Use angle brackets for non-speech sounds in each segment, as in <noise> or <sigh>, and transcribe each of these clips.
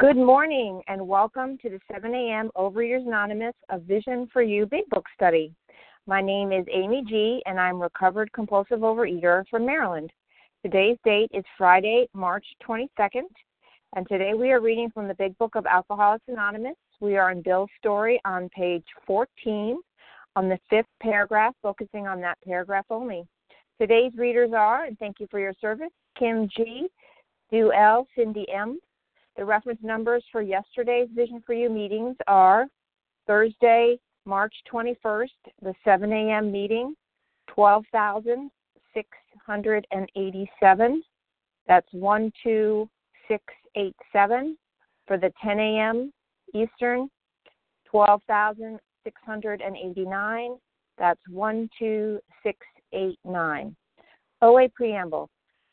Good morning and welcome to the 7 a.m. Overeaters Anonymous of Vision for You Big Book Study. My name is Amy G, and I'm a recovered compulsive overeater from Maryland. Today's date is Friday, March 22nd, and today we are reading from the Big Book of Alcoholics Anonymous. We are in Bill's story on page 14 on the fifth paragraph, focusing on that paragraph only. Today's readers are, and thank you for your service, Kim G, Du L, Cindy M, the reference numbers for yesterday's Vision for You meetings are Thursday, March 21st, the 7 a.m. meeting, 12,687. That's 12687. For the 10 a.m. Eastern, 12,689. That's 12689. OA Preamble.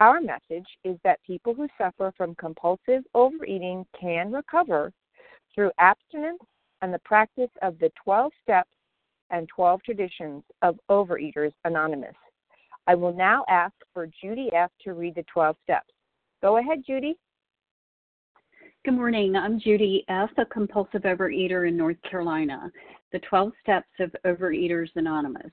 our message is that people who suffer from compulsive overeating can recover through abstinence and the practice of the 12 steps and 12 traditions of Overeaters Anonymous. I will now ask for Judy F. to read the 12 steps. Go ahead, Judy. Good morning. I'm Judy F., a compulsive overeater in North Carolina. The 12 steps of Overeaters Anonymous.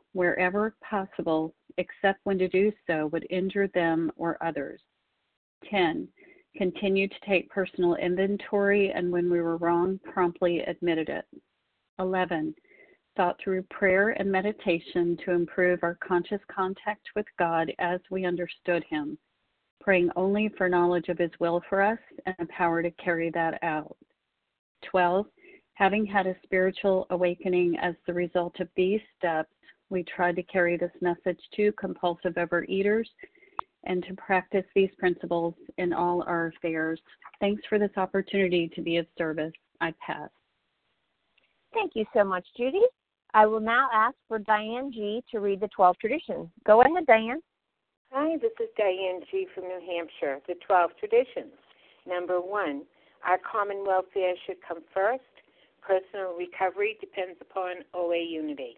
wherever possible except when to do so would injure them or others. 10. Continued to take personal inventory and when we were wrong, promptly admitted it. 11. Thought through prayer and meditation to improve our conscious contact with God as we understood Him, praying only for knowledge of His will for us and the power to carry that out. 12. Having had a spiritual awakening as the result of these steps, we try to carry this message to compulsive overeaters and to practice these principles in all our affairs. Thanks for this opportunity to be of service. I pass. Thank you so much, Judy. I will now ask for Diane G. to read the 12 traditions. Go ahead, Diane. Hi, this is Diane G. from New Hampshire. The 12 traditions. Number one, our common welfare should come first. Personal recovery depends upon OA unity.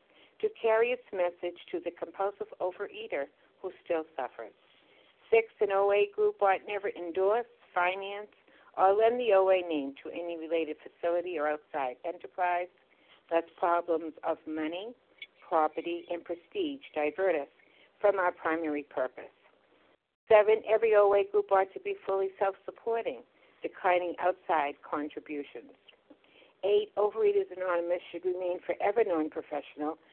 to carry its message to the compulsive overeater who still suffers. Six, an OA group ought never endorse, finance, or lend the OA name to any related facility or outside enterprise, lest problems of money, property, and prestige divert us from our primary purpose. Seven, every OA group ought to be fully self supporting, declining outside contributions. Eight, Overeaters Anonymous should remain forever non professional,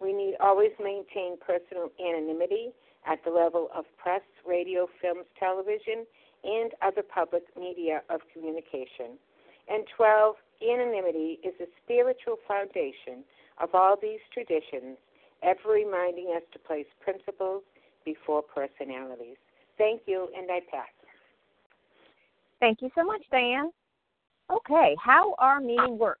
We need always maintain personal anonymity at the level of press, radio, films, television, and other public media of communication. And 12. Anonymity is a spiritual foundation of all these traditions, ever reminding us to place principles before personalities. Thank you, and I pass. Thank you so much, Diane. Okay, how our meeting works.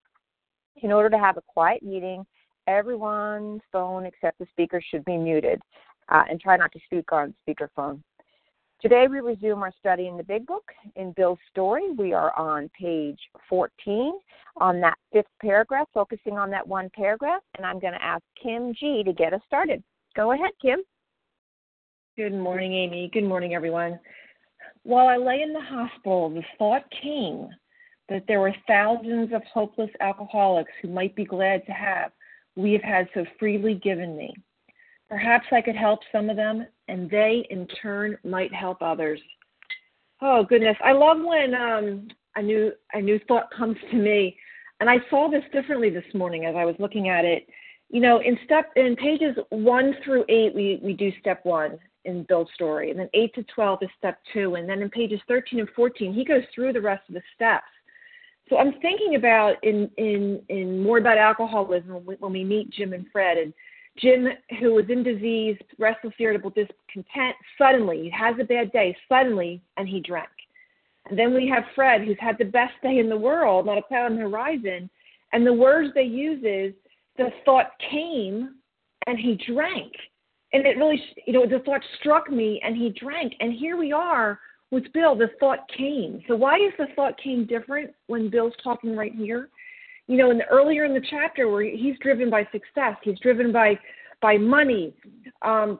In order to have a quiet meeting, everyone's phone except the speaker should be muted uh, and try not to speak on speakerphone. Today we resume our study in the Big Book. In Bill's story, we are on page 14 on that fifth paragraph, focusing on that one paragraph, and I'm going to ask Kim G to get us started. Go ahead, Kim. Good morning, Amy. Good morning, everyone. While I lay in the hospital, the thought came that there were thousands of hopeless alcoholics who might be glad to have we have had so freely given me. Perhaps I could help some of them, and they in turn might help others. Oh goodness, I love when um, a new a new thought comes to me, and I saw this differently this morning as I was looking at it. You know, in step in pages one through eight, we we do step one in Bill's story, and then eight to twelve is step two, and then in pages thirteen and fourteen, he goes through the rest of the steps. So I'm thinking about in in in more about alcoholism when we meet Jim and Fred and Jim, who was in disease, restless, irritable, discontent, suddenly he has a bad day, suddenly, and he drank. And then we have Fred, who's had the best day in the world, not a cloud on the horizon. And the words they use is the thought came and he drank. And it really, you know, the thought struck me and he drank. And here we are with Bill, the thought came. So why is the thought came different when Bill's talking right here? you know, in the, earlier in the chapter where he's driven by success, he's driven by by money. Um,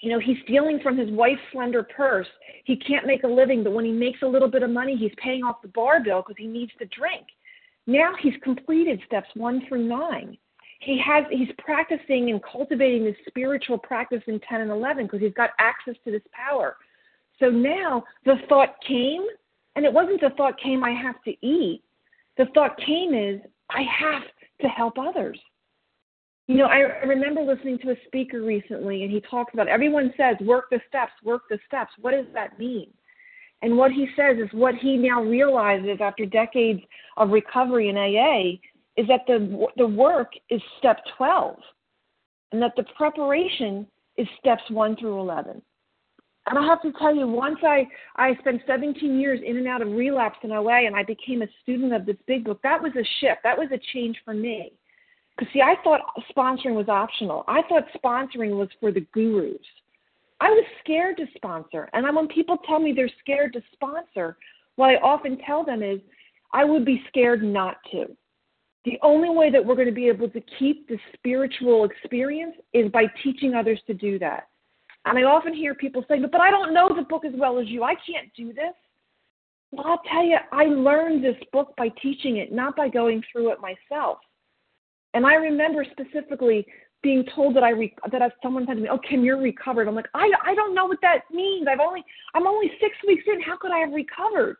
you know, he's stealing from his wife's slender purse. He can't make a living, but when he makes a little bit of money, he's paying off the bar bill because he needs to drink. Now he's completed steps one through nine. He has he's practicing and cultivating this spiritual practice in ten and eleven because he's got access to this power. So now the thought came, and it wasn't the thought came I have to eat. The thought came is I have to help others. You know, I, remember listening to a speaker recently, and he talks about everyone says, work the steps, work the steps. What does that mean? And what he says is what he now realizes after decades of recovery in AA is that the, the work is step 12, and that the preparation is steps 1 through 11. And I have to tell you, once I I spent 17 years in and out of relapse in OA, and I became a student of this big book. That was a shift. That was a change for me. Because see, I thought sponsoring was optional. I thought sponsoring was for the gurus. I was scared to sponsor, and when people tell me they're scared to sponsor, what I often tell them is, I would be scared not to. The only way that we're going to be able to keep the spiritual experience is by teaching others to do that. And I often hear people say, but I don't know the book as well as you. I can't do this. Well, I'll tell you, I learned this book by teaching it, not by going through it myself. And I remember specifically being told that I re- that if someone said to me, "Oh, Kim, you're recovered," I'm like, I I don't know what that means. I've only I'm only six weeks in. How could I have recovered?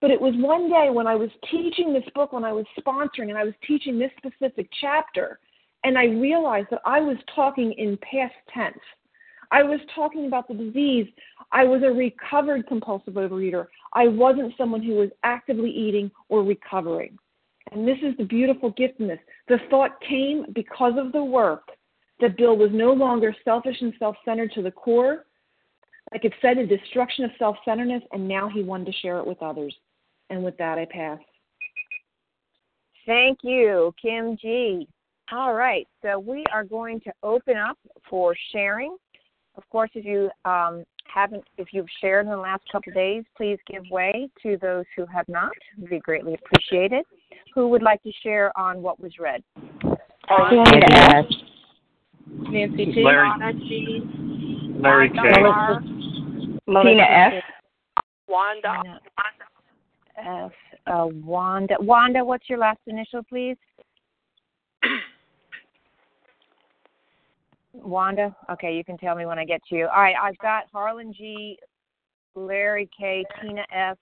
But it was one day when I was teaching this book, when I was sponsoring, and I was teaching this specific chapter, and I realized that I was talking in past tense. I was talking about the disease. I was a recovered compulsive overeater. I wasn't someone who was actively eating or recovering. And this is the beautiful gift in this. The thought came because of the work that Bill was no longer selfish and self centered to the core. Like it said, a destruction of self centeredness, and now he wanted to share it with others. And with that, I pass. Thank you, Kim G. All right, so we are going to open up for sharing. Of course, if you um, haven't, if you've shared in the last couple of days, please give way to those who have not. It would be greatly appreciated. Who would like to share on what was read? Yes. Nancy T. Larry, Larry K. Tina F. Wanda. F. Uh, Wanda. Wanda, what's your last initial, please? Wanda. Okay, you can tell me when I get to you. All right, I've got Harlan G, Larry K, Tina F,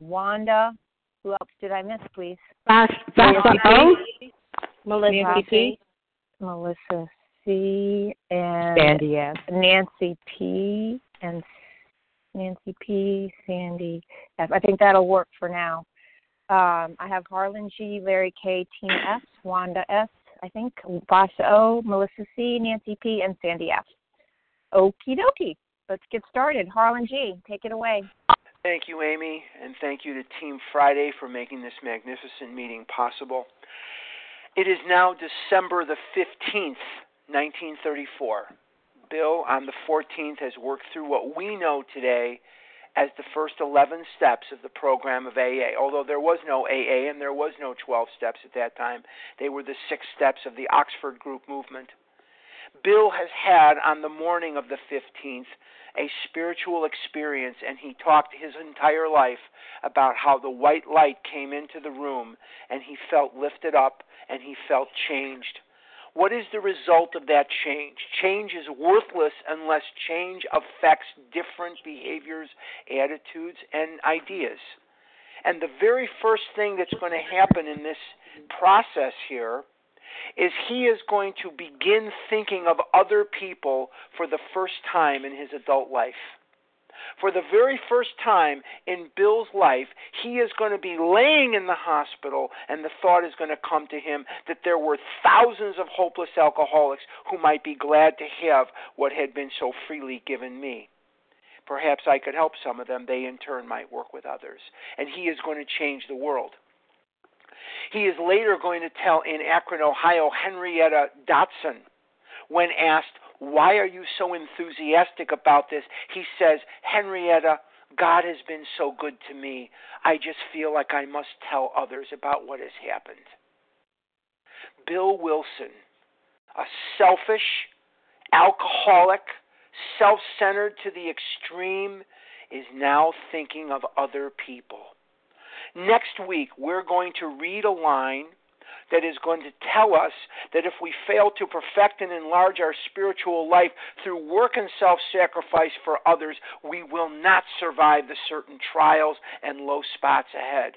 Wanda. Who else did I miss, please? Vasa O. Melissa Nancy P. P. Melissa C. And Sandy S. Nancy P. And Nancy P. Sandy F. I think that'll work for now. Um, I have Harlan G, Larry K, Tina S, Wanda S, I think, Vasa O, Melissa C, Nancy P, and Sandy F. Okie dokie. Let's get started. Harlan G, take it away. Thank you, Amy, and thank you to Team Friday for making this magnificent meeting possible. It is now December the 15th, 1934. Bill, on the 14th, has worked through what we know today as the first 11 steps of the program of AA. Although there was no AA and there was no 12 steps at that time, they were the six steps of the Oxford Group movement. Bill has had on the morning of the 15th a spiritual experience, and he talked his entire life about how the white light came into the room and he felt lifted up and he felt changed. What is the result of that change? Change is worthless unless change affects different behaviors, attitudes, and ideas. And the very first thing that's going to happen in this process here is he is going to begin thinking of other people for the first time in his adult life. For the very first time in Bill's life, he is going to be laying in the hospital, and the thought is going to come to him that there were thousands of hopeless alcoholics who might be glad to have what had been so freely given me. Perhaps I could help some of them. They, in turn, might work with others. And he is going to change the world. He is later going to tell in Akron, Ohio, Henrietta Dotson, when asked, Why are you so enthusiastic about this? He says, Henrietta, God has been so good to me. I just feel like I must tell others about what has happened. Bill Wilson, a selfish, alcoholic, self centered to the extreme, is now thinking of other people. Next week, we're going to read a line that is going to tell us that if we fail to perfect and enlarge our spiritual life through work and self sacrifice for others, we will not survive the certain trials and low spots ahead.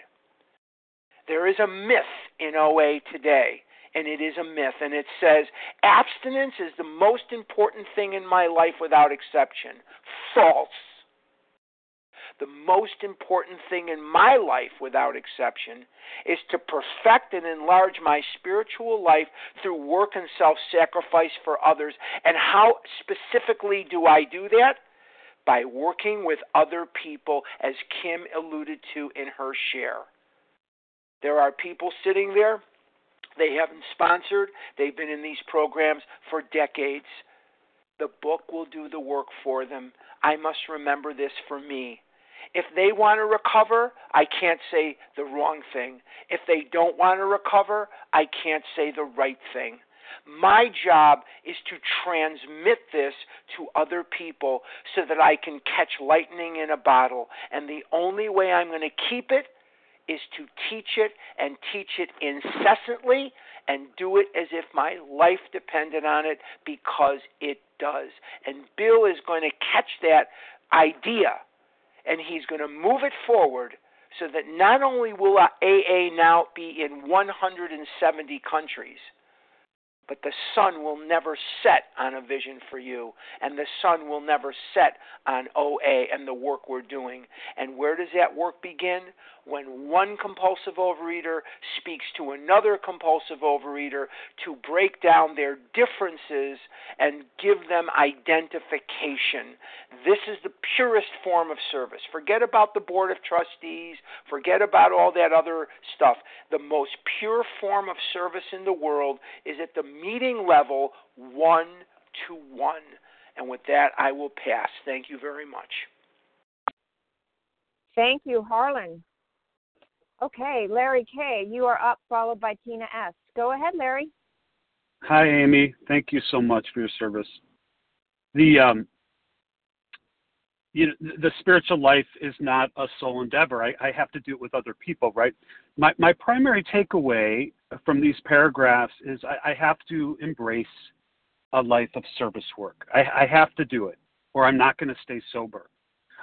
There is a myth in OA today, and it is a myth, and it says abstinence is the most important thing in my life without exception. False the most important thing in my life, without exception, is to perfect and enlarge my spiritual life through work and self sacrifice for others. And how specifically do I do that? By working with other people, as Kim alluded to in her share. There are people sitting there, they haven't sponsored, they've been in these programs for decades. The book will do the work for them. I must remember this for me. If they want to recover, I can't say the wrong thing. If they don't want to recover, I can't say the right thing. My job is to transmit this to other people so that I can catch lightning in a bottle. And the only way I'm going to keep it is to teach it and teach it incessantly and do it as if my life depended on it because it does. And Bill is going to catch that idea and he's going to move it forward so that not only will AA now be in 170 countries, but the sun will never set on a vision for you, and the sun will never set on OA and the work we're doing. And where does that work begin? When one compulsive overeater speaks to another compulsive overeater to break down their differences and give them identification. This is the purest form of service. Forget about the board of trustees, forget about all that other stuff. The most pure form of service in the world is at the meeting level one to one. And with that, I will pass. Thank you very much. Thank you, Harlan. Okay, Larry K., you are up, followed by Tina S. Go ahead, Larry. Hi, Amy. Thank you so much for your service. The um, you know, the spiritual life is not a sole endeavor. I, I have to do it with other people, right? My my primary takeaway from these paragraphs is I, I have to embrace a life of service work. I, I have to do it, or I'm not going to stay sober.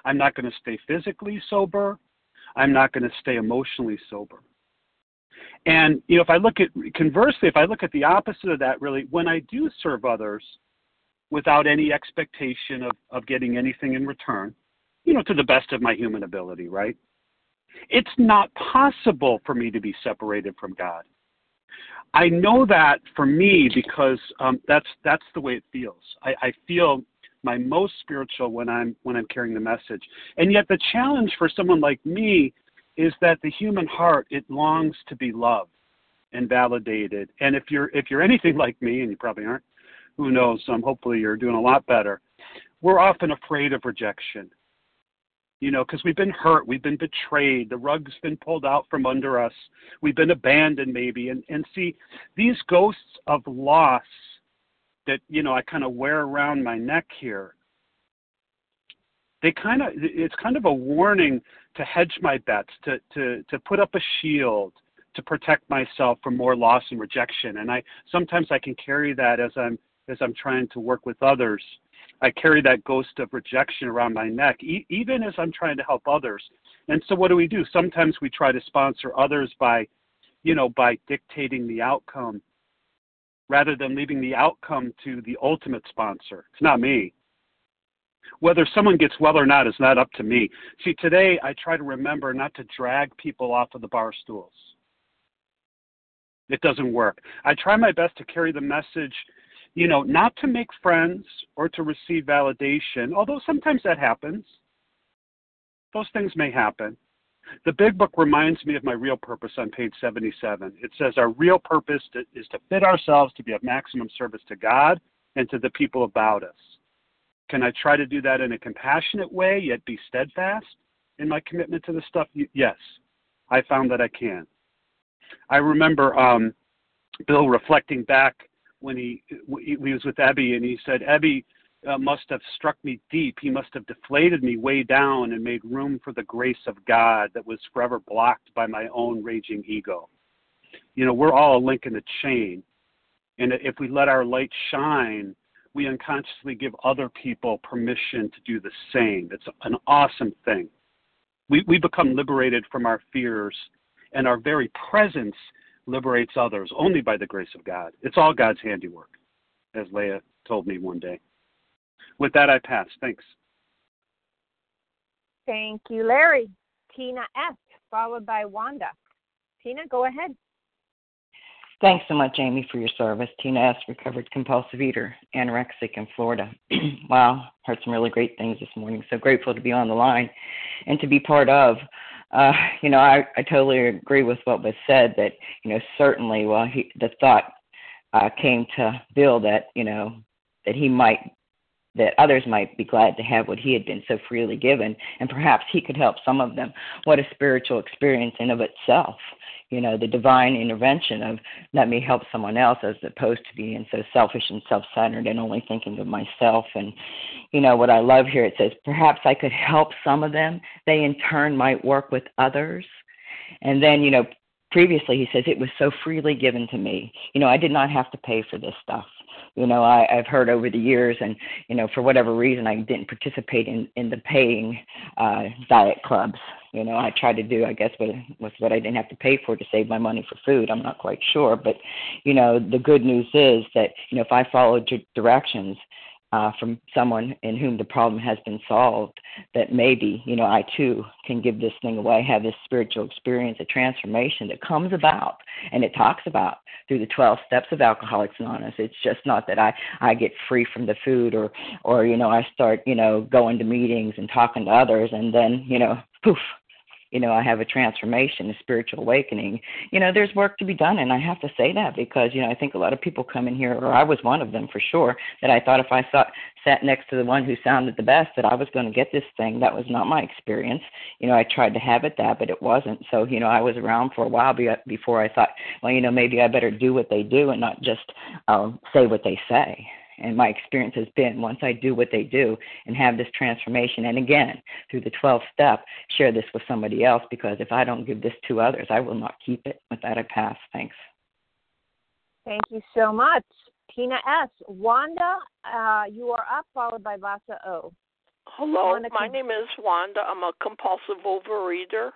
I'm not going to stay physically sober. I'm not going to stay emotionally sober. And you know, if I look at conversely, if I look at the opposite of that, really, when I do serve others without any expectation of, of getting anything in return, you know, to the best of my human ability, right? It's not possible for me to be separated from God. I know that for me because um, that's that's the way it feels. I, I feel my most spiritual when I'm when I'm carrying the message. And yet the challenge for someone like me is that the human heart it longs to be loved and validated. And if you're if you're anything <laughs> like me, and you probably aren't, who knows? Um, hopefully you're doing a lot better. We're often afraid of rejection. You know, because we've been hurt, we've been betrayed, the rug's been pulled out from under us, we've been abandoned maybe. And and see, these ghosts of loss that you know I kind of wear around my neck here. They kind of it's kind of a warning to hedge my bets, to to to put up a shield, to protect myself from more loss and rejection. And I sometimes I can carry that as I'm as I'm trying to work with others. I carry that ghost of rejection around my neck, e- even as I'm trying to help others. And so, what do we do? Sometimes we try to sponsor others by, you know, by dictating the outcome rather than leaving the outcome to the ultimate sponsor. It's not me. Whether someone gets well or not is not up to me. See, today I try to remember not to drag people off of the bar stools. It doesn't work. I try my best to carry the message, you know, not to make friends or to receive validation, although sometimes that happens. Those things may happen. The big book reminds me of my real purpose on page 77. It says our real purpose to, is to fit ourselves to be of maximum service to God and to the people about us. Can I try to do that in a compassionate way, yet be steadfast in my commitment to the stuff? Yes, I found that I can. I remember um, Bill reflecting back when he, he was with Ebby, and he said, Ebby, uh, must have struck me deep. He must have deflated me way down and made room for the grace of God that was forever blocked by my own raging ego. You know, we're all a link in the chain. And if we let our light shine, we unconsciously give other people permission to do the same. It's an awesome thing. We, we become liberated from our fears, and our very presence liberates others only by the grace of God. It's all God's handiwork, as Leah told me one day. With that, I pass. Thanks. Thank you, Larry. Tina S., followed by Wanda. Tina, go ahead. Thanks so much, Amy, for your service. Tina S., recovered compulsive eater, anorexic in Florida. <clears throat> wow, heard some really great things this morning. So grateful to be on the line and to be part of. Uh, you know, I, I totally agree with what was said that, you know, certainly, well, he, the thought uh, came to Bill that, you know, that he might that others might be glad to have what he had been so freely given, and perhaps he could help some of them. What a spiritual experience in of itself. You know, the divine intervention of let me help someone else as opposed to being so selfish and self centered and only thinking of myself. And, you know, what I love here it says, perhaps I could help some of them. They in turn might work with others. And then, you know, previously he says it was so freely given to me you know i did not have to pay for this stuff you know i i've heard over the years and you know for whatever reason i didn't participate in in the paying uh diet clubs. You know i tried to do i guess what was what i didn't have to pay for to save my money for food. I'm not quite sure but you know the good news is that you know if i followed your directions uh, from someone in whom the problem has been solved, that maybe, you know, I too can give this thing away, have this spiritual experience, a transformation that comes about and it talks about through the 12 steps of Alcoholics Anonymous. It's just not that I, I get free from the food or, or, you know, I start, you know, going to meetings and talking to others and then, you know, poof, you know, I have a transformation, a spiritual awakening. You know, there's work to be done, and I have to say that because you know I think a lot of people come in here, or I was one of them for sure, that I thought if I sat next to the one who sounded the best, that I was going to get this thing. That was not my experience. You know, I tried to have it that, but it wasn't. So you know, I was around for a while be- before I thought, well, you know, maybe I better do what they do and not just um, say what they say and my experience has been once I do what they do and have this transformation, and again, through the 12 step, share this with somebody else because if I don't give this to others, I will not keep it. With that, I pass. Thanks. Thank you so much. Tina S. Wanda, uh, you are up, followed by Vasa O. Hello, Wanda, my name is Wanda. I'm a compulsive overeater.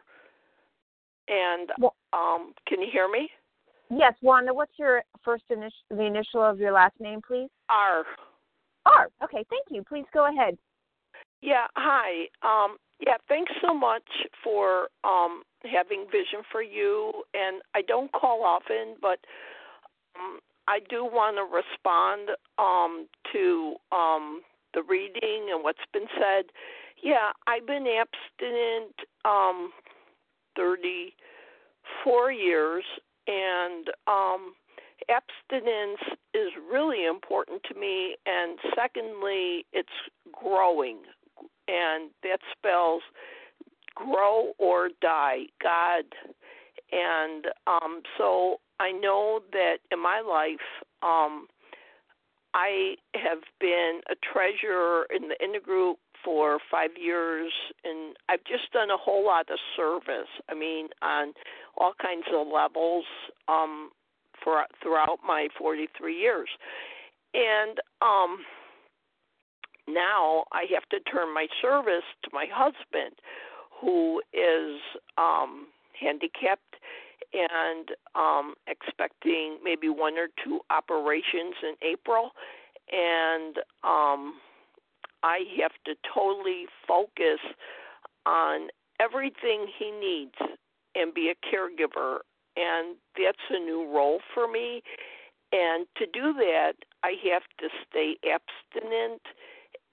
And um, can you hear me? Yes, Wanda, what's your first initial, the initial of your last name, please? R. R. Okay, thank you. Please go ahead. Yeah, hi. Um, yeah, thanks so much for um, having Vision for You. And I don't call often, but um, I do want to respond um, to um, the reading and what's been said. Yeah, I've been abstinent um, 34 years, and um, abstinence is really important to me. And secondly, it's growing, and that spells grow or die, God. And um, so I know that in my life, um, I have been a treasurer in the intergroup for five years, and I've just done a whole lot of service. I mean, on all kinds of levels um, for throughout my 43 years, and um, now I have to turn my service to my husband, who is um, handicapped and um, expecting maybe one or two operations in April, and um, I have to totally focus on everything he needs and be a caregiver. And that's a new role for me. And to do that, I have to stay abstinent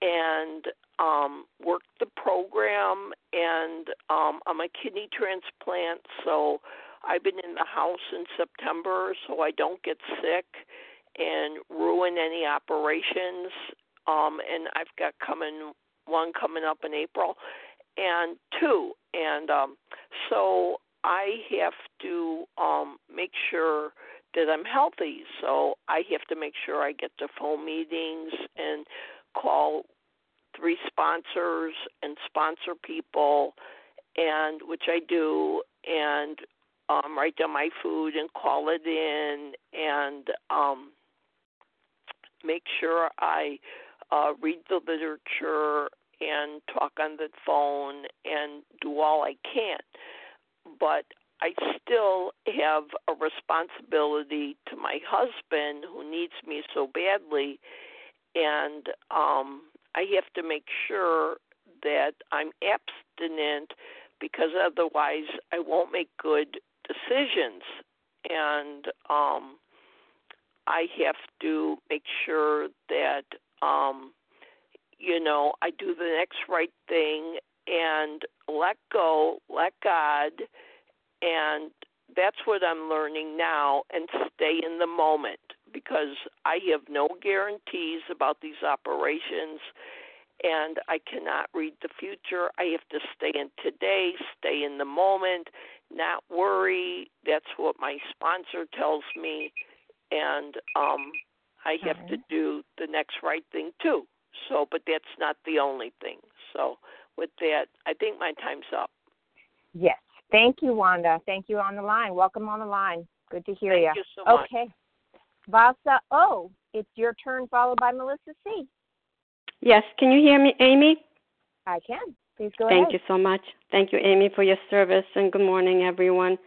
and um, work the program. And um, I'm a kidney transplant, so I've been in the house in September so I don't get sick and ruin any operations um, and I've got coming one coming up in April, and two, and um, so I have to um, make sure that I'm healthy. So I have to make sure I get to phone meetings and call three sponsors and sponsor people, and which I do, and um, write down my food and call it in, and um, make sure I uh, read the literature and talk on the phone and do all I can. But I still have a responsibility to my husband who needs me so badly, and um, I have to make sure that I'm abstinent because otherwise I won't make good decisions. And um, I have to make sure that um, you know, I do the next right thing and let go, let God, and that's what I'm learning now and stay in the moment because I have no guarantees about these operations and I cannot read the future. I have to stay in today, stay in the moment, not worry. That's what my sponsor tells me and um I have to do the next right thing too. So, but that's not the only thing. So, with that, I think my time's up. Yes. Thank you, Wanda. Thank you on the line. Welcome on the line. Good to hear Thank you. you so much. Okay. Vasa O, it's your turn, followed by Melissa C. Yes, can you hear me, Amy? I can. Please go Thank ahead. Thank you so much. Thank you, Amy, for your service, and good morning, everyone.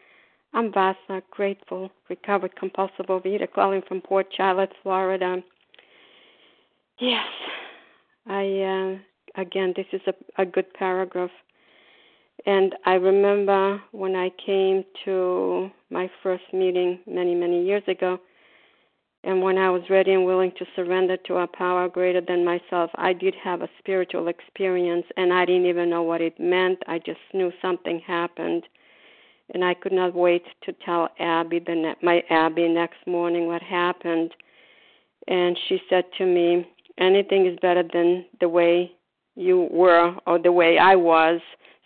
I'm Vasa, grateful, recovered compulsive overeater, calling from Port Charlotte, Florida. Yes, I uh, again, this is a, a good paragraph, and I remember when I came to my first meeting many, many years ago, and when I was ready and willing to surrender to a power greater than myself, I did have a spiritual experience, and I didn't even know what it meant. I just knew something happened and I could not wait to tell Abby the ne- my Abby next morning what happened. And she said to me, "Anything is better than the way you were or the way I was.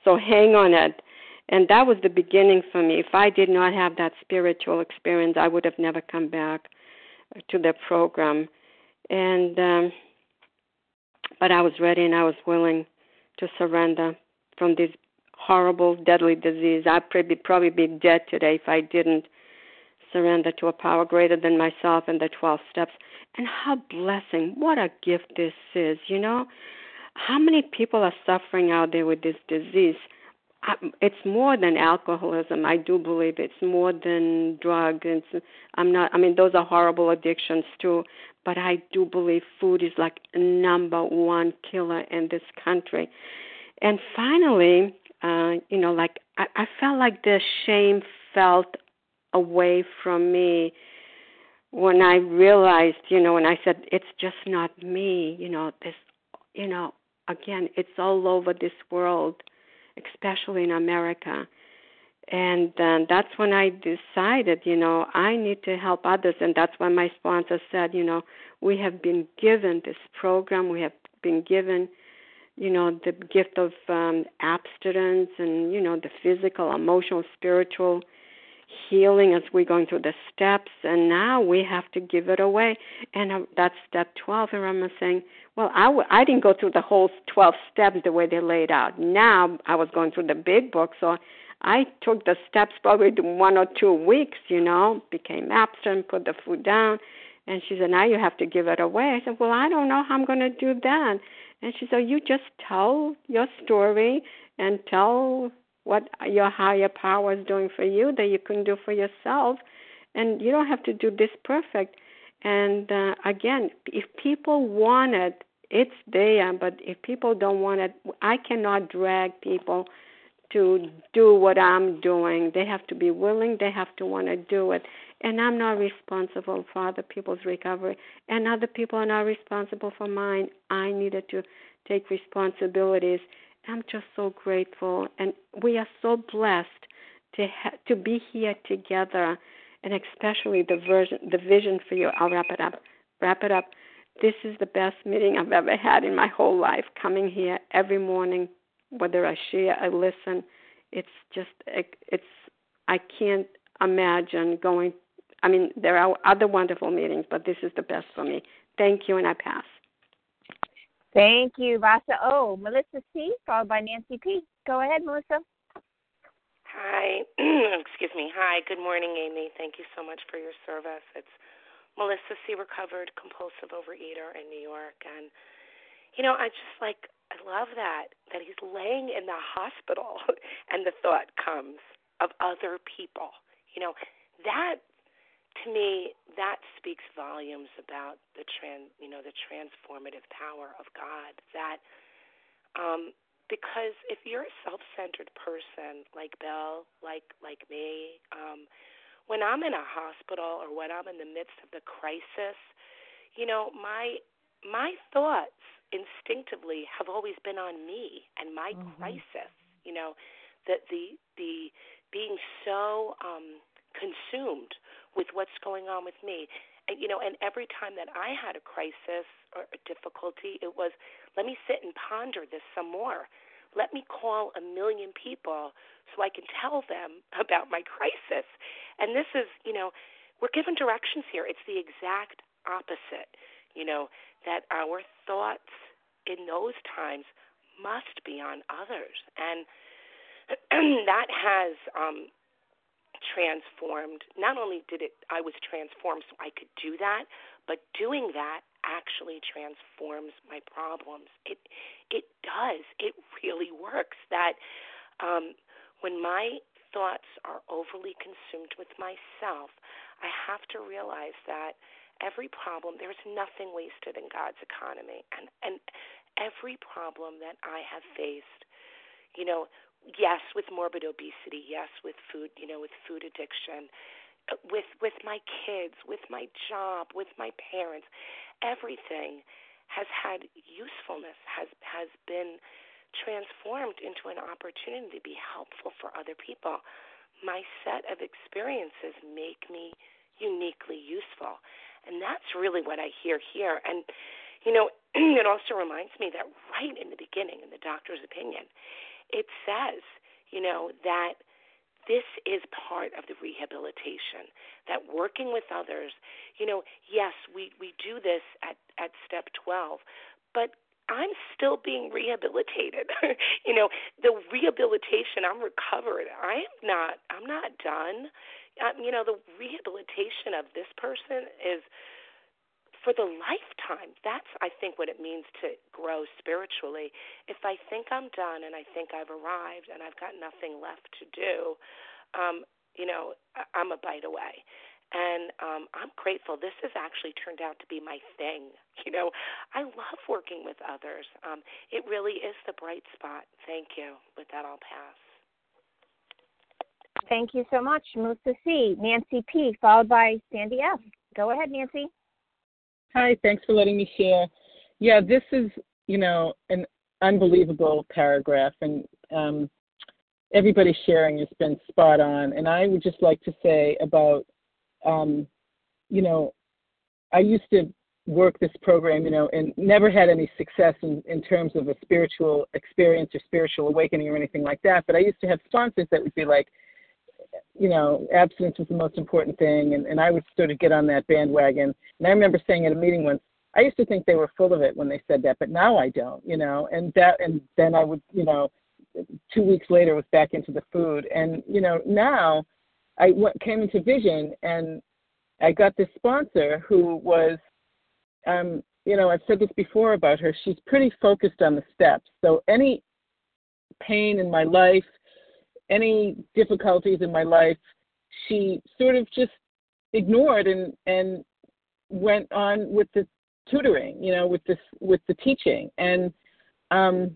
So hang on it." And that was the beginning for me. If I did not have that spiritual experience, I would have never come back to the program. And um but I was ready and I was willing to surrender from this horrible, deadly disease. I'd probably be dead today if I didn't surrender to a power greater than myself and the 12 steps. And how blessing, what a gift this is, you know? How many people are suffering out there with this disease? It's more than alcoholism. I do believe it's more than drugs. It's, I'm not. I mean, those are horrible addictions too. But I do believe food is like number one killer in this country. And finally, uh, you know, like I, I felt like the shame felt away from me when I realized, you know, when I said it's just not me, you know, this, you know, again, it's all over this world, especially in America. And then that's when I decided, you know, I need to help others. And that's when my sponsor said, you know, we have been given this program, we have been given you know the gift of um abstinence and you know the physical emotional spiritual healing as we're going through the steps. And now we have to give it away. And uh, that's step 12 and i'm saying well i w- i didn't go through the whole 12 steps the way they laid out. Now i was going through the big book so i took the steps probably one or two weeks you know became abstinent put the food down. And she said now you have to give it away. I said well i don't know how i'm going to do that and she said, You just tell your story and tell what your higher power is doing for you that you couldn't do for yourself. And you don't have to do this perfect. And uh, again, if people want it, it's there. But if people don't want it, I cannot drag people to do what I'm doing. They have to be willing, they have to want to do it. And I'm not responsible for other people's recovery, and other people are not responsible for mine. I needed to take responsibilities. I'm just so grateful, and we are so blessed to ha- to be here together, and especially the version, the vision for you. I'll wrap it up. Wrap it up. This is the best meeting I've ever had in my whole life. Coming here every morning, whether I share, I listen. It's just it's I can't imagine going. I mean, there are other wonderful meetings, but this is the best for me. Thank you, and I pass. Thank you, Vasa O. Oh, Melissa C, followed by Nancy P. Go ahead, Melissa. Hi. <clears throat> Excuse me. Hi. Good morning, Amy. Thank you so much for your service. It's Melissa C, recovered compulsive overeater in New York. And, you know, I just like, I love that, that he's laying in the hospital <laughs> and the thought comes of other people. You know, that to me that speaks volumes about the trans you know the transformative power of God that um because if you're a self-centered person like Bill like like me um when I'm in a hospital or when I'm in the midst of the crisis you know my my thoughts instinctively have always been on me and my mm-hmm. crisis you know that the the being so um consumed with what's going on with me. and you know, and every time that I had a crisis or a difficulty, it was let me sit and ponder this some more. Let me call a million people so I can tell them <laughs> about my crisis. And this is, you know, we're given directions here. It's the exact opposite, you know, that our thoughts in those times must be on others. And <clears throat> that has um, transformed. Not only did it, I was transformed so I could do that, but doing that actually transforms my problems. It it does. It really works. That um, when my thoughts are overly consumed with myself, I have to realize that every problem there's nothing wasted in God's economy, and and every problem that I have faced, you know, yes, with morbid obesity, yes, with food, you know, with food addiction, uh, with with my kids, with my job, with my parents, everything has had usefulness, has has been transformed into an opportunity to be helpful for other people. My set of experiences make me uniquely useful. And that's really what I hear here. And, you know, <clears throat> it also reminds me that right in the beginning, in the doctor's opinion, it says, you know, that this is part of the rehabilitation that working with others you know yes we we do this at at step 12 but i'm still being rehabilitated. <laughs> You know the rehabilitation i'm recovered. I am not i'm not done. Um, you know the rehabilitation of this person is for the lifetime. That's, I think, what it means to grow spiritually. If I think I'm done and I think I've arrived and I've got nothing left to do, um, you know, I'm a bite away. And um, I'm grateful. This has actually turned out to be my thing. <laughs> You know, I love working with others. Um, it really is the bright spot. Thank you. With that, I'll pass. Thank you so much, Musa C. Nancy P. Followed by Sandy F. Go ahead, Nancy. Hi, thanks for letting me share. Yeah, this is, you know, an unbelievable paragraph, and um, everybody's sharing has been spot on. And I would just like to say about, um, you know, I used to work this program, you know, and never had any success in, in terms of a spiritual experience or spiritual awakening or anything like that. But I used to have sponsors that would be like, you know, abstinence was the most important thing, and, and I would sort of get on that bandwagon. And I remember saying at a meeting once, I used to think they were full of it when they said that, but now I don't, you know. And that, and then I would, you know, two weeks later was back into the food, and you know, now I went, came into Vision, and I got this sponsor who was, um, you know, I've said this before about her. She's pretty focused on the steps. So any pain in my life any difficulties in my life, she sort of just ignored and and went on with the tutoring, you know, with this with the teaching, and um,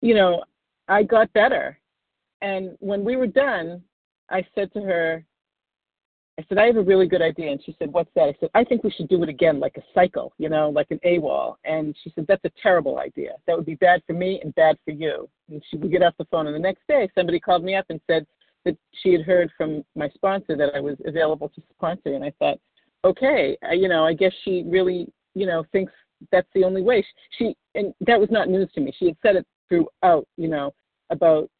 you know, I got better. And when we were done, I said to her, I said, I have a really good idea. And she said, What's that? I said, I think we should do it again, like a cycle, you know, like an AWOL. And she said, That's a terrible idea. That would be bad for me and bad for you. And she would get off the phone. And the next day, somebody called me up and said that she had heard from my sponsor that I was available to sponsor. And I thought, okay, I, you know, I guess she really, you know, thinks that's the only way. She, and that was not news to me. She had said it throughout, you know, about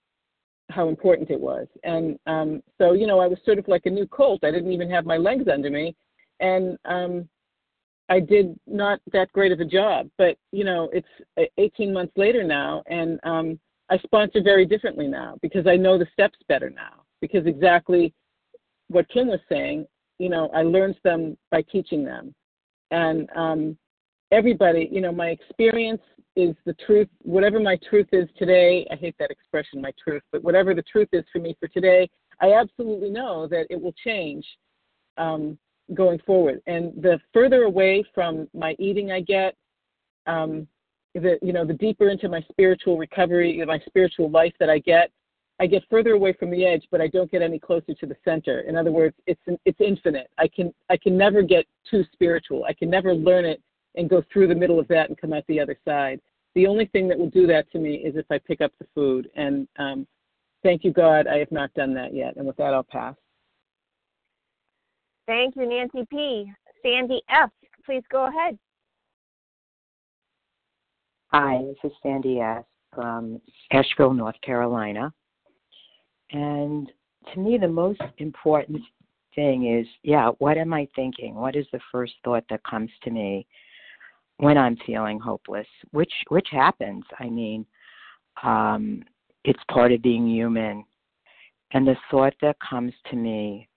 how important it was. And um, so, you know, I was sort of like a new colt. I didn't even have my legs under me. And um, I did not that great of a job. But, you know, it's 18 months later now, and um, I sponsor very differently now because I know the steps better now. Because exactly what Kim was saying, you know, I learned them by teaching them. And um, everybody, you know, my experience is the truth. Whatever my truth is today, I hate that expression, my truth, but whatever the truth is for me for today, I absolutely know that it will change um, going forward. And the further away from my eating I get, um, the you know, the deeper into my spiritual recovery, my spiritual life that I get, I get further away from the edge, but I don't get any closer to the center. In other words, it's it's infinite. I can I can never get too spiritual. I can never learn it and go through the middle of that and come out the other side. The only thing that will do that to me is if I pick up the food. And um, thank you, God, I have not done that yet. And with that, I'll pass. Thank you, Nancy P. Sandy F., please go ahead. Hi, this is Sandy S. from Asheville, North Carolina. And to me, the most important thing is yeah, what am I thinking? What is the first thought that comes to me when I'm feeling hopeless? Which which happens. I mean, um, it's part of being human. And the thought that comes to me,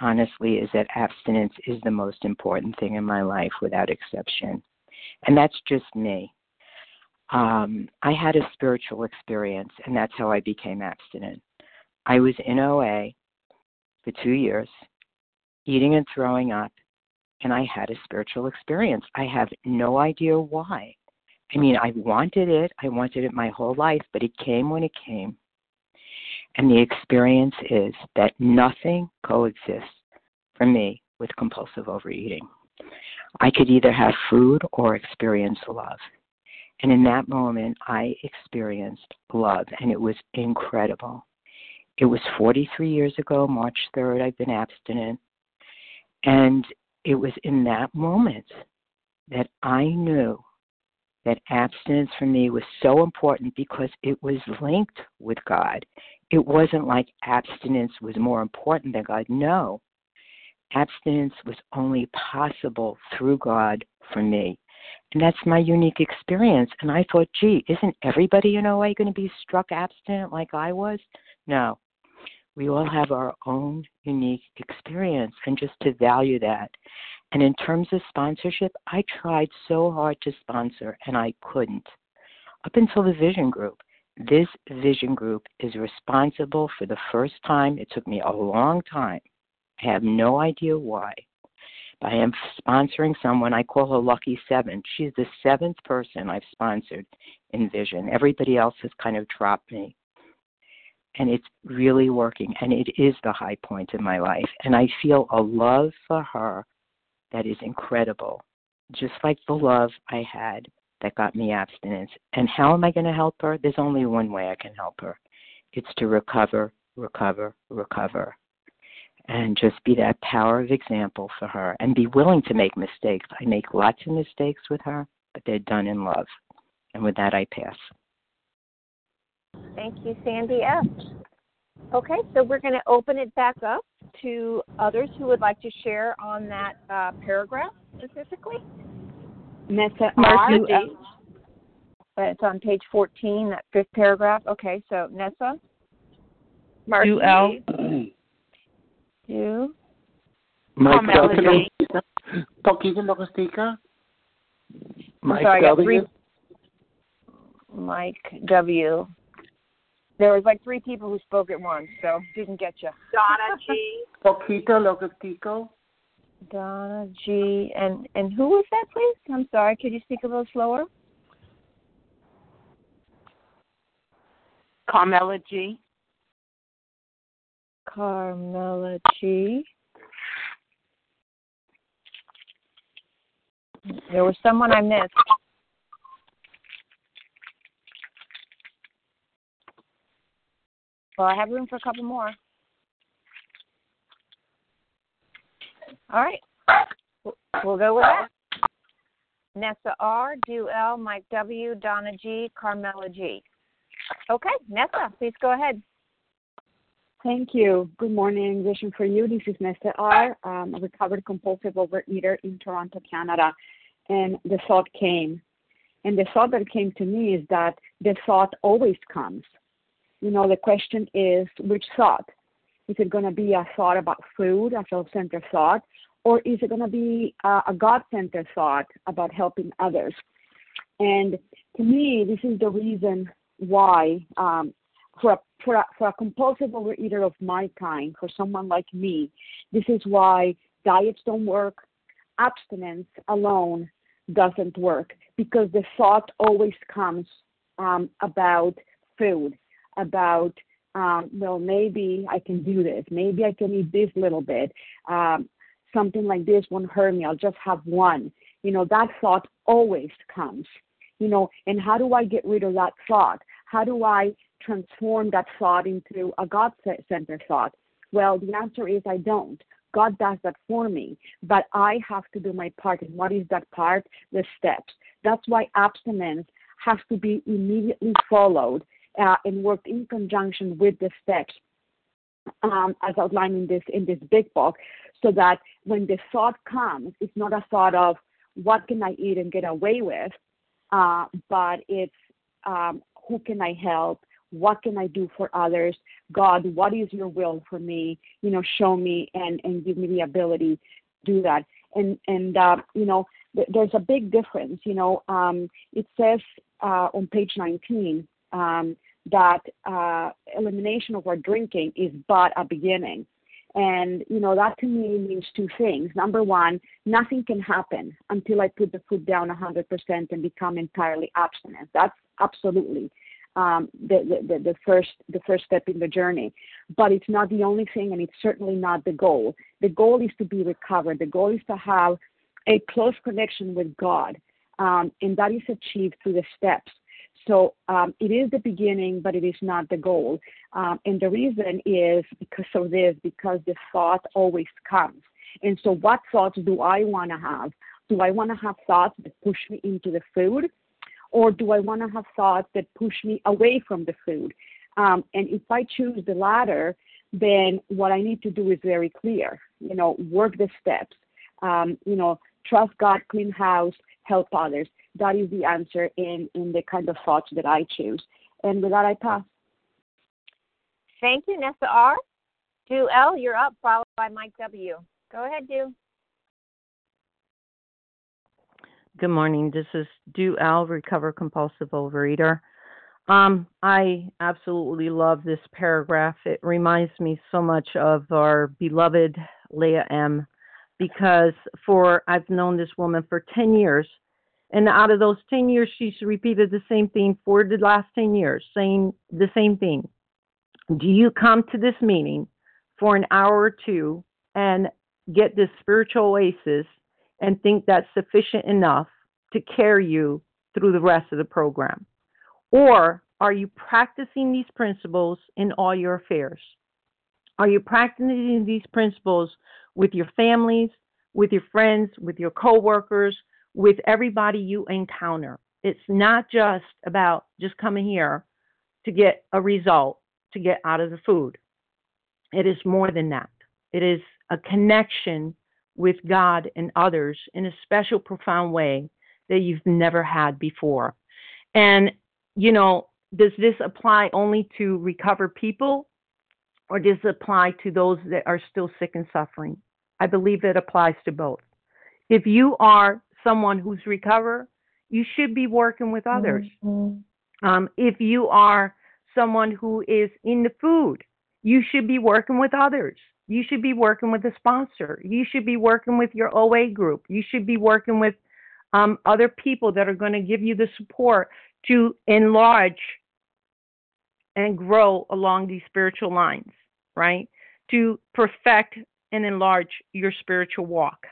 honestly, is that abstinence is the most important thing in my life without exception. And that's just me. Um, I had a spiritual experience, and that's how I became abstinent. I was in OA for two years, eating and throwing up, and I had a spiritual experience. I have no idea why. I mean, I wanted it. I wanted it my whole life, but it came when it came. And the experience is that nothing coexists for me with compulsive overeating. I could either have food or experience love. And in that moment, I experienced love, and it was incredible. It was 43 years ago, March 3rd, I've been abstinent. And it was in that moment that I knew that abstinence for me was so important because it was linked with God. It wasn't like abstinence was more important than God. No. Abstinence was only possible through God for me. And that's my unique experience. And I thought, gee, isn't everybody in OA going to be struck abstinent like I was? No. We all have our own unique experience, and just to value that. And in terms of sponsorship, I tried so hard to sponsor, and I couldn't. Up until the vision group. This vision group is responsible for the first time. It took me a long time. I have no idea why. But I am sponsoring someone. I call her Lucky Seven. She's the seventh person I've sponsored in Vision. Everybody else has kind of dropped me. And it's really working. And it is the high point in my life. And I feel a love for her that is incredible, just like the love I had that got me abstinence. And how am I going to help her? There's only one way I can help her it's to recover, recover, recover and just be that power of example for her and be willing to make mistakes. I make lots of mistakes with her, but they're done in love. And with that, I pass. Thank you, Sandy F. Okay, so we're going to open it back up to others who would like to share on that uh, paragraph specifically. Nessa R. It's on page 14, that fifth paragraph. Okay, so Nessa. Marcy. L. you. Mike Melody. Pakita Logistica. Mike sorry, W. Three, Mike W. There was like three people who spoke at once, so didn't get you. Donna G. <laughs> Poquito Logistico. Donna G. And and who was that, please? I'm sorry. Could you speak a little slower? Carmela G. Carmela G. There was someone I missed. Well, I have room for a couple more. All right. We'll go with that. Nessa R, Mike W, Donna G, Carmela G. Okay, Nessa, please go ahead. Thank you. Good morning, Vision for You. This is Nessa R, um, a recovered compulsive overeater in Toronto, Canada. And the thought came. And the thought that came to me is that the thought always comes. You know, the question is which thought? Is it going to be a thought about food, a self centered thought? Or is it going to be uh, a God centered thought about helping others? And to me, this is the reason why um, for a, for a, for a compulsive overeater of my kind, for someone like me, this is why diets don't work. Abstinence alone doesn't work because the thought always comes um, about food, about um, well, maybe I can do this. Maybe I can eat this little bit. Um, something like this won't hurt me. I'll just have one. You know, that thought always comes. You know, and how do I get rid of that thought? How do I transform that thought into a God centered thought? Well, the answer is I don't. God does that for me, but I have to do my part. And what is that part? The steps. That's why abstinence has to be immediately followed and worked in conjunction with the steps um, as outlined in this in this big book, so that when the thought comes, it's not a thought of what can I eat and get away with, uh, but it's um, who can I help, what can I do for others, God, what is your will for me? You know, show me and and give me the ability to do that. And and uh, you know, th- there's a big difference. You know, um, it says uh, on page 19. Um, that uh, elimination of our drinking is but a beginning. And, you know, that to me means two things. Number one, nothing can happen until I put the food down 100% and become entirely abstinent. That's absolutely um, the, the, the, first, the first step in the journey. But it's not the only thing, and it's certainly not the goal. The goal is to be recovered. The goal is to have a close connection with God, um, and that is achieved through the steps. So um, it is the beginning, but it is not the goal. Um, and the reason is because of this, because the thought always comes. And so, what thoughts do I want to have? Do I want to have thoughts that push me into the food? Or do I want to have thoughts that push me away from the food? Um, and if I choose the latter, then what I need to do is very clear. You know, work the steps. You know, trust God, clean house, help others that is the answer in, in the kind of thoughts that I choose. And with that, I pass. Thank you, Nessa R. Do L, you're up, followed by Mike W. Go ahead, Do. Good morning. This is Do L, Recover Compulsive Overeater. Um, I absolutely love this paragraph. It reminds me so much of our beloved Leah M. Because for I've known this woman for 10 years and out of those 10 years, she's repeated the same thing for the last 10 years, saying the same thing. Do you come to this meeting for an hour or two and get this spiritual oasis and think that's sufficient enough to carry you through the rest of the program? Or are you practicing these principles in all your affairs? Are you practicing these principles with your families, with your friends, with your coworkers, with everybody you encounter. It's not just about just coming here to get a result, to get out of the food. It is more than that. It is a connection with God and others in a special, profound way that you've never had before. And, you know, does this apply only to recovered people or does it apply to those that are still sick and suffering? I believe it applies to both. If you are someone who's recovered, you should be working with others. Mm-hmm. Um, if you are someone who is in the food, you should be working with others. You should be working with a sponsor. You should be working with your OA group. You should be working with um, other people that are going to give you the support to enlarge and grow along these spiritual lines, right? To perfect and enlarge your spiritual walk.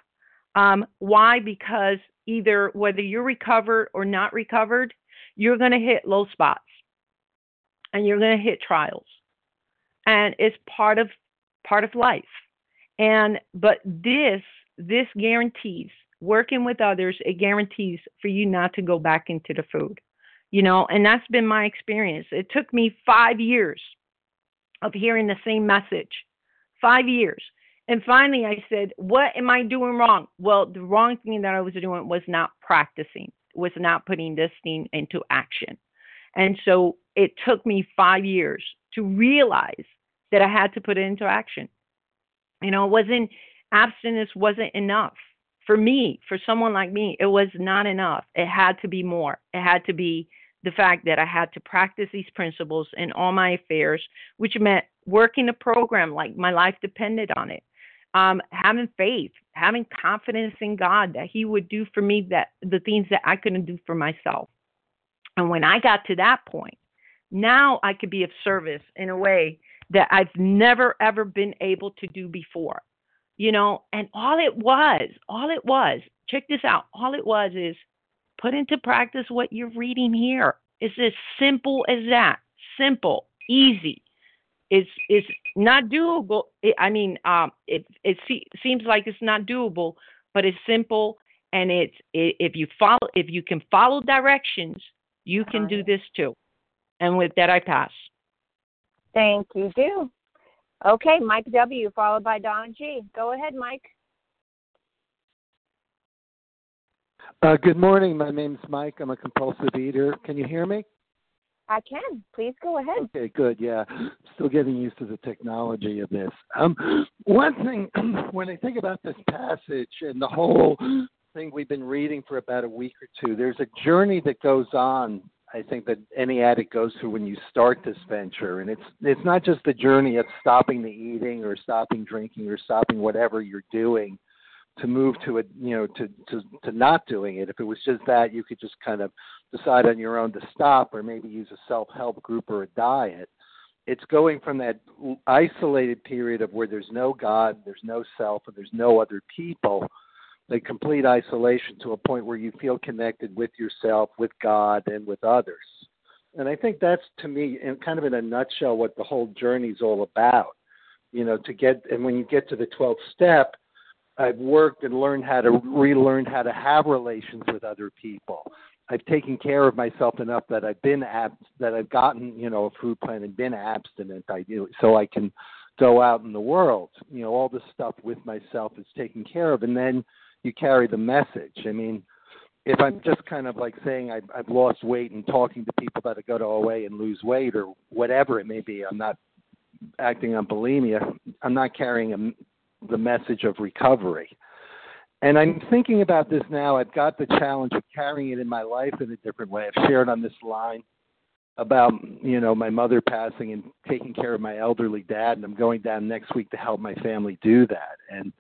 Um, why? Because either whether you're recovered or not recovered, you're going to hit low spots and you're going to hit trials. And it's part of part of life. And but this this guarantees working with others, it guarantees for you not to go back into the food. You know, and that's been my experience. It took me 5 years of hearing the same message. 5 years and finally, I said, What am I doing wrong? Well, the wrong thing that I was doing was not practicing, was not putting this thing into action. And so it took me five years to realize that I had to put it into action. You know, it wasn't, abstinence wasn't enough. For me, for someone like me, it was not enough. It had to be more. It had to be the fact that I had to practice these principles in all my affairs, which meant working a program like my life depended on it um, having faith, having confidence in God that He would do for me that the things that I couldn't do for myself. And when I got to that point, now I could be of service in a way that I've never ever been able to do before. You know, and all it was, all it was, check this out, all it was is put into practice what you're reading here. It's as simple as that. Simple, easy. It's it's not doable. I mean, um, it it se- seems like it's not doable, but it's simple and it's it, if you follow if you can follow directions, you can do this too. And with that, I pass. Thank you, do. Okay, Mike W. followed by Don G. Go ahead, Mike. Uh, good morning. My name's Mike. I'm a compulsive eater. Can you hear me? I can. Please go ahead. Okay, good. Yeah, still getting used to the technology of this. Um, one thing, <clears throat> when I think about this passage and the whole thing we've been reading for about a week or two, there's a journey that goes on. I think that any addict goes through when you start this venture, and it's it's not just the journey of stopping the eating or stopping drinking or stopping whatever you're doing to move to a you know to to to not doing it. If it was just that you could just kind of decide on your own to stop or maybe use a self-help group or a diet. It's going from that isolated period of where there's no god there's no self and there's no other people the complete isolation to a point where you feel connected with yourself with god and with others. And i think that's to me in kind of in a nutshell what the whole journey is all about. You know to get and when you get to the 12th step I've worked and learned how to relearn how to have relations with other people. I've taken care of myself enough that I've been ab- that I've gotten you know a food plan and been abstinent. I do so I can go out in the world. You know all this stuff with myself is taken care of, and then you carry the message. I mean, if I'm just kind of like saying I've, I've lost weight and talking to people that go to OA and lose weight or whatever it may be, I'm not acting on bulimia. I'm not carrying a the message of recovery. And I'm thinking about this now. I've got the challenge of carrying it in my life in a different way. I've shared on this line about you know my mother passing and taking care of my elderly dad, and I'm going down next week to help my family do that. And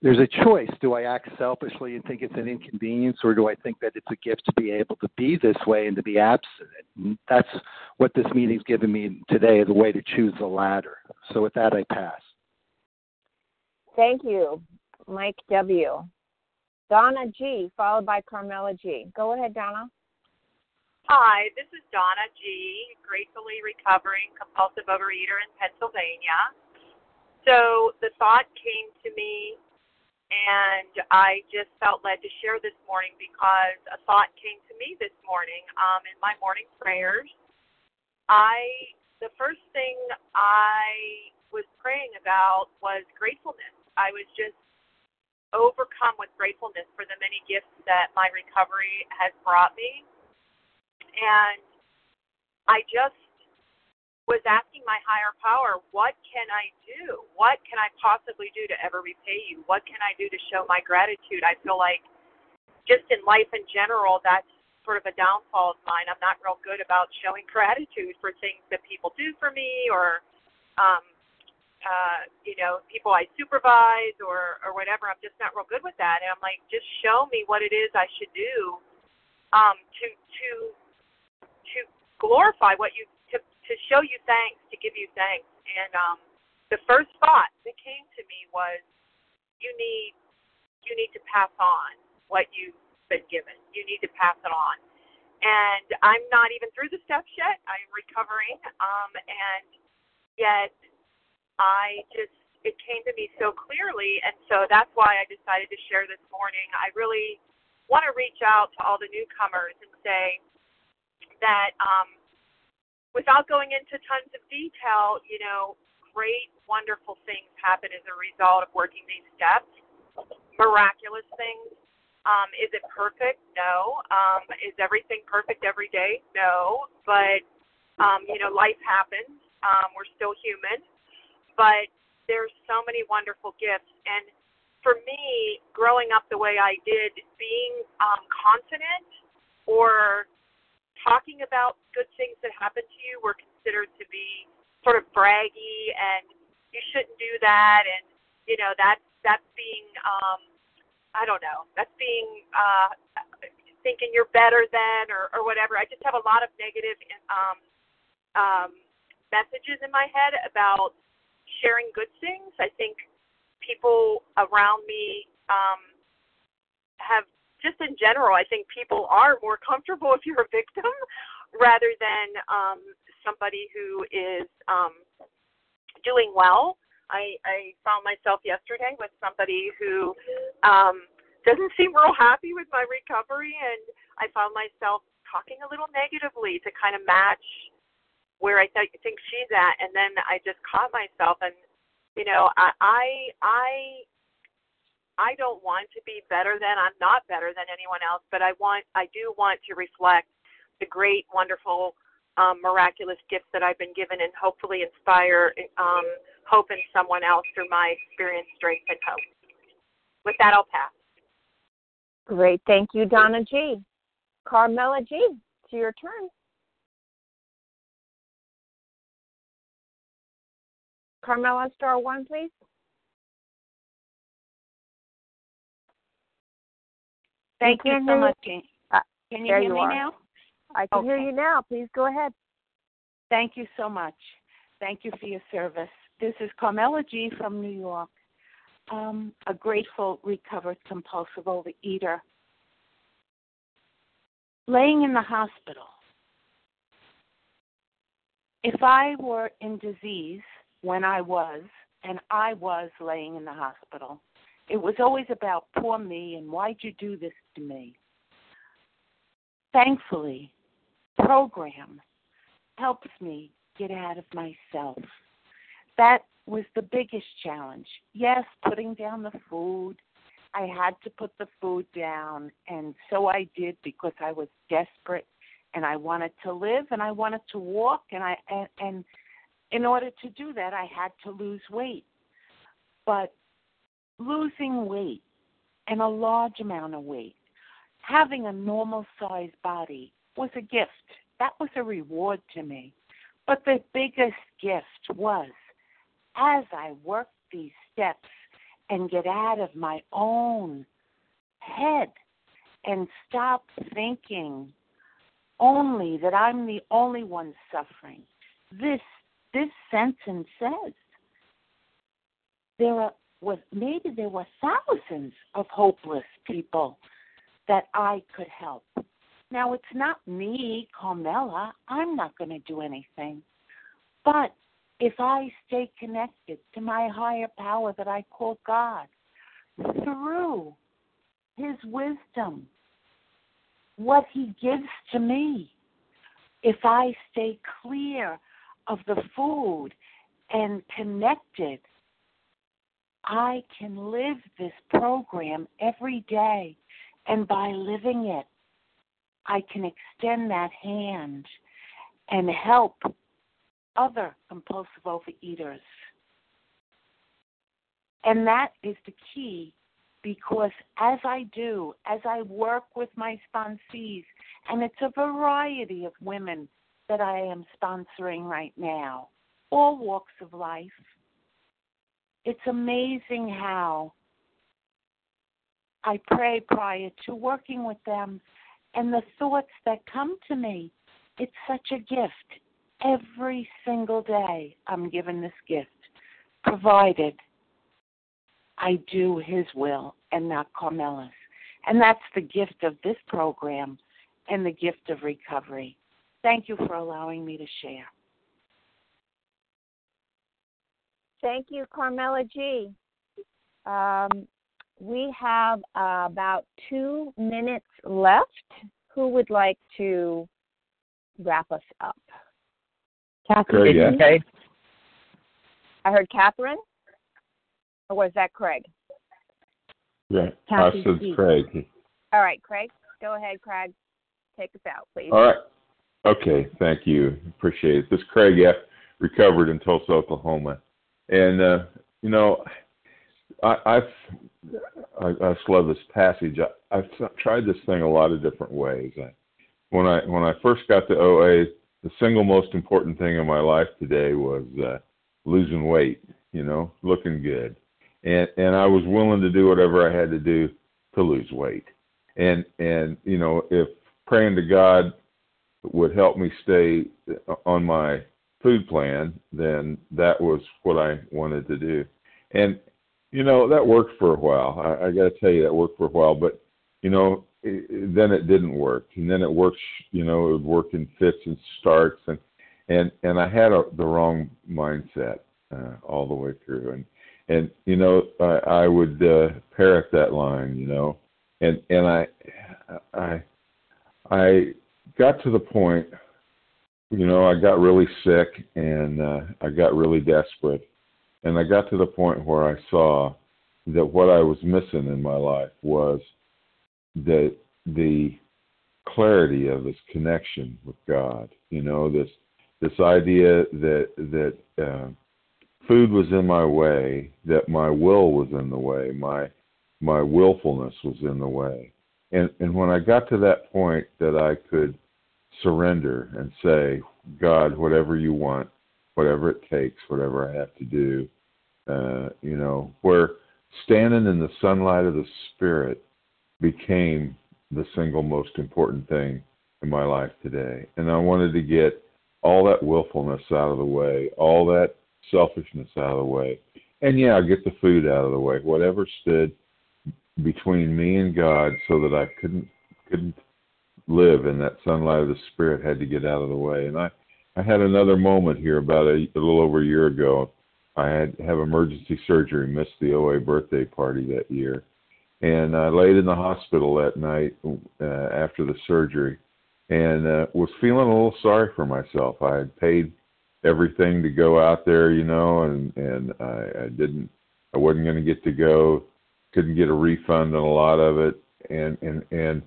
there's a choice: do I act selfishly and think it's an inconvenience, or do I think that it's a gift to be able to be this way and to be absent? That's what this meeting's given me today: the way to choose the latter. So with that, I pass. Thank you, Mike W. Donna G, followed by Carmela G. Go ahead, Donna. Hi, this is Donna G, gratefully recovering compulsive overeater in Pennsylvania. So the thought came to me, and I just felt led to share this morning because a thought came to me this morning um, in my morning prayers. I the first thing I was praying about was gratefulness I was just overcome with gratefulness for the many gifts that my recovery has brought me. And I just was asking my higher power, what can I do? What can I possibly do to ever repay you? What can I do to show my gratitude? I feel like just in life in general, that's sort of a downfall of mine. I'm not real good about showing <laughs> gratitude for things that people do for me or um, uh, you know, people I supervise or or whatever. I'm just not real good with that. And I'm like, just show me what it is I should do um, to to to glorify what you to to show you thanks, to give you thanks. And um, the first thought that came to me was, you need you need to pass on what you've been given. You need to pass it on. And I'm not even through the steps yet. I'm recovering, um, and yet I just it came to me so clearly, and so that's why I decided to share this morning. I really want to reach out to all the newcomers and say that um, without going into tons of detail, you know, great, wonderful things happen as a result of working these steps. Miraculous things. Um, is it perfect? No. Um, is everything perfect every day? No. But um, you know, life happens. Um, we're still human but there's so many wonderful gifts. And for me, growing up the way I did, being um, confident or talking about good things that happen to you were considered to be sort of braggy and you shouldn't do that and you know that's that's being um I don't know that's being uh thinking you're better than or or whatever I just have a lot of negative um um messages in my head about sharing good things. I think people around me um, have just in general. I think people are more comfortable <laughs> if you're a victim rather than um, somebody who is um, doing well. I, I found myself yesterday with somebody who um, doesn't seem real happy with my recovery, and I found myself talking a little negatively to kind of match where I th- think she's at, and then I just caught myself, and you know, I, I, I, I don't want to be better than I'm not better than anyone else, but I want, I do want to reflect the great, wonderful, um, miraculous gifts that I've been given, and hopefully inspire um, hope in someone else through my experience, strength, and hope. With that, I'll pass. Great. Thank you, Donna G. Carmela G. It's your turn. Carmela, star one, please. Thank you so much. Uh, Can you there hear you me are. now? I can hear you now. Please go ahead. Thank you so much. Thank you for your service. This is Carmela G. from New York. Um, a grateful, recovered, compulsive overeater. Laying in the hospital. If I were in disease when I was, and I was laying in the hospital, it was always about poor me and why'd you do this to me? Thankfully, program helps me get out of myself. That was the biggest challenge. Yes, putting down the food. I had to put the food down, and so I did because I was desperate and I wanted to live and I wanted to walk and I and, and in order to do that I had to lose weight. But losing weight and a large amount of weight, having a normal sized body was a gift. That was a reward to me. But the biggest gift was as I worked these steps and get out of my own head and stop thinking only that I'm the only one suffering. This this sentence says there are was maybe there were thousands of hopeless people that I could help. Now it's not me, Carmela. I'm not going to do anything. But if I stay connected to my higher power that I call God through His wisdom, what He gives to me, if I stay clear of the food and connected, I can live this program every day. And by living it, I can extend that hand and help other compulsive overeaters. And that is the key because as I do, as I work with my sponsees, and it's a variety of women that I am sponsoring right now, all walks of life, it's amazing how I pray prior to working with them and the thoughts that come to me. It's such a gift. Every single day I'm given this gift, provided I do His will and not Carmela's. And that's the gift of this program and the gift of recovery. Thank you for allowing me to share. Thank you, Carmela G. Um, we have uh, about two minutes left. Who would like to wrap us up? Craig, yeah. Okay. I heard Catherine. Or was that Craig? Yeah, I said Craig. All right, Craig. Go ahead, Craig. Take us out, please. All right. Okay, thank you. Appreciate it. This is Craig F. Recovered in Tulsa, Oklahoma. And, uh, you know, I, I've, I, I just love this passage. I, I've tried this thing a lot of different ways. I, when I when I first got to OA, the single most important thing in my life today was uh, losing weight. You know, looking good, and and I was willing to do whatever I had to do to lose weight. And and you know, if praying to God would help me stay on my food plan, then that was what I wanted to do. And you know that worked for a while. I, I got to tell you that worked for a while, but you know it, then it didn't work, and then it works. You know it would work in fits and starts, and and and I had a, the wrong mindset. uh, all the way through. And and you know, I, I would uh, parrot that line, you know, and and I I I got to the point, you know, I got really sick and uh, I got really desperate, and I got to the point where I saw that what I was missing in my life was that the clarity of this connection with God. You know, this this idea that that uh, food was in my way, that my will was in the way, my my willfulness was in the way. And and when I got to that point that I could surrender and say, God, whatever you want, whatever it takes, whatever I have to do, uh, you know, where standing in the sunlight of the Spirit became the single most important thing in my life today. And I wanted to get all that willfulness out of the way, all that selfishness out of the way. And yeah, get the food out of the way. Whatever stood between me and God so that I couldn't couldn't live in that sunlight of the spirit had to get out of the way. And I I had another moment here about a, a little over a year ago. I had have emergency surgery, missed the OA birthday party that year, and I laid in the hospital that night uh, after the surgery, and uh, was feeling a little sorry for myself. I had paid everything to go out there, you know, and and I, I didn't, I wasn't going to get to go, couldn't get a refund on a lot of it, and and and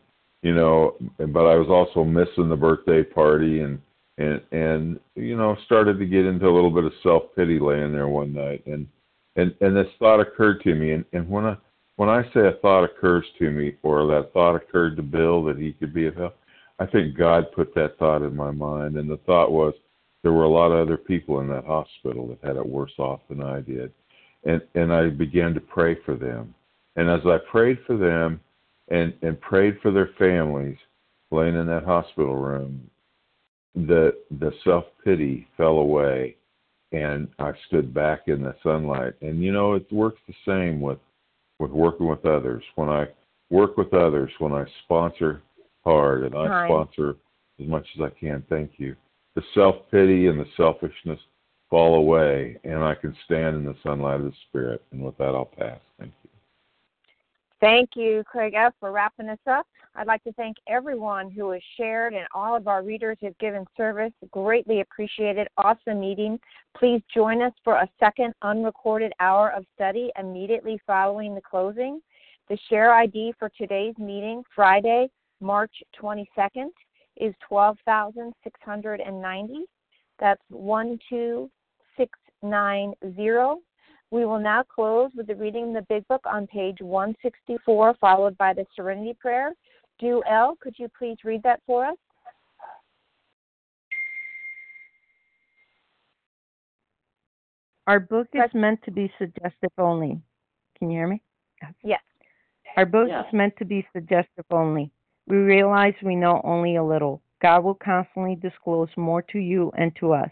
you know, but I was also missing the birthday party and and and you know started to get into a little bit of self pity laying there one night and and and this thought occurred to me and and when I when I say a thought occurs to me or that thought occurred to Bill that he could be of help, I think God put that thought in my mind and the thought was there were a lot of other people in that hospital that had it worse off than I did. And and I began to pray for them. And as I prayed for them and, and prayed for their families laying in that hospital room, the the self pity fell away and I stood back in the sunlight. And you know, it works the same with with working with others. When I work with others, when I sponsor hard and I Hi. sponsor as much as I can, thank you the self pity and the selfishness fall away, and I can stand in the sunlight of the Spirit. And with that, I'll pass. Thank you. Thank you, Craig F., for wrapping us up. I'd like to thank everyone who has shared and all of our readers who have given service. Greatly appreciated. Awesome meeting. Please join us for a second unrecorded hour of study immediately following the closing. The share ID for today's meeting, Friday, March 22nd, is 12,690. That's 12690. We will now close with the reading of the Big Book on page 164, followed by the Serenity Prayer. Do L, could you please read that for us? Our book is meant to be suggestive only. Can you hear me? Yes. Our book Yeah. is meant to be suggestive only. We realize we know only a little. God will constantly disclose more to you and to us.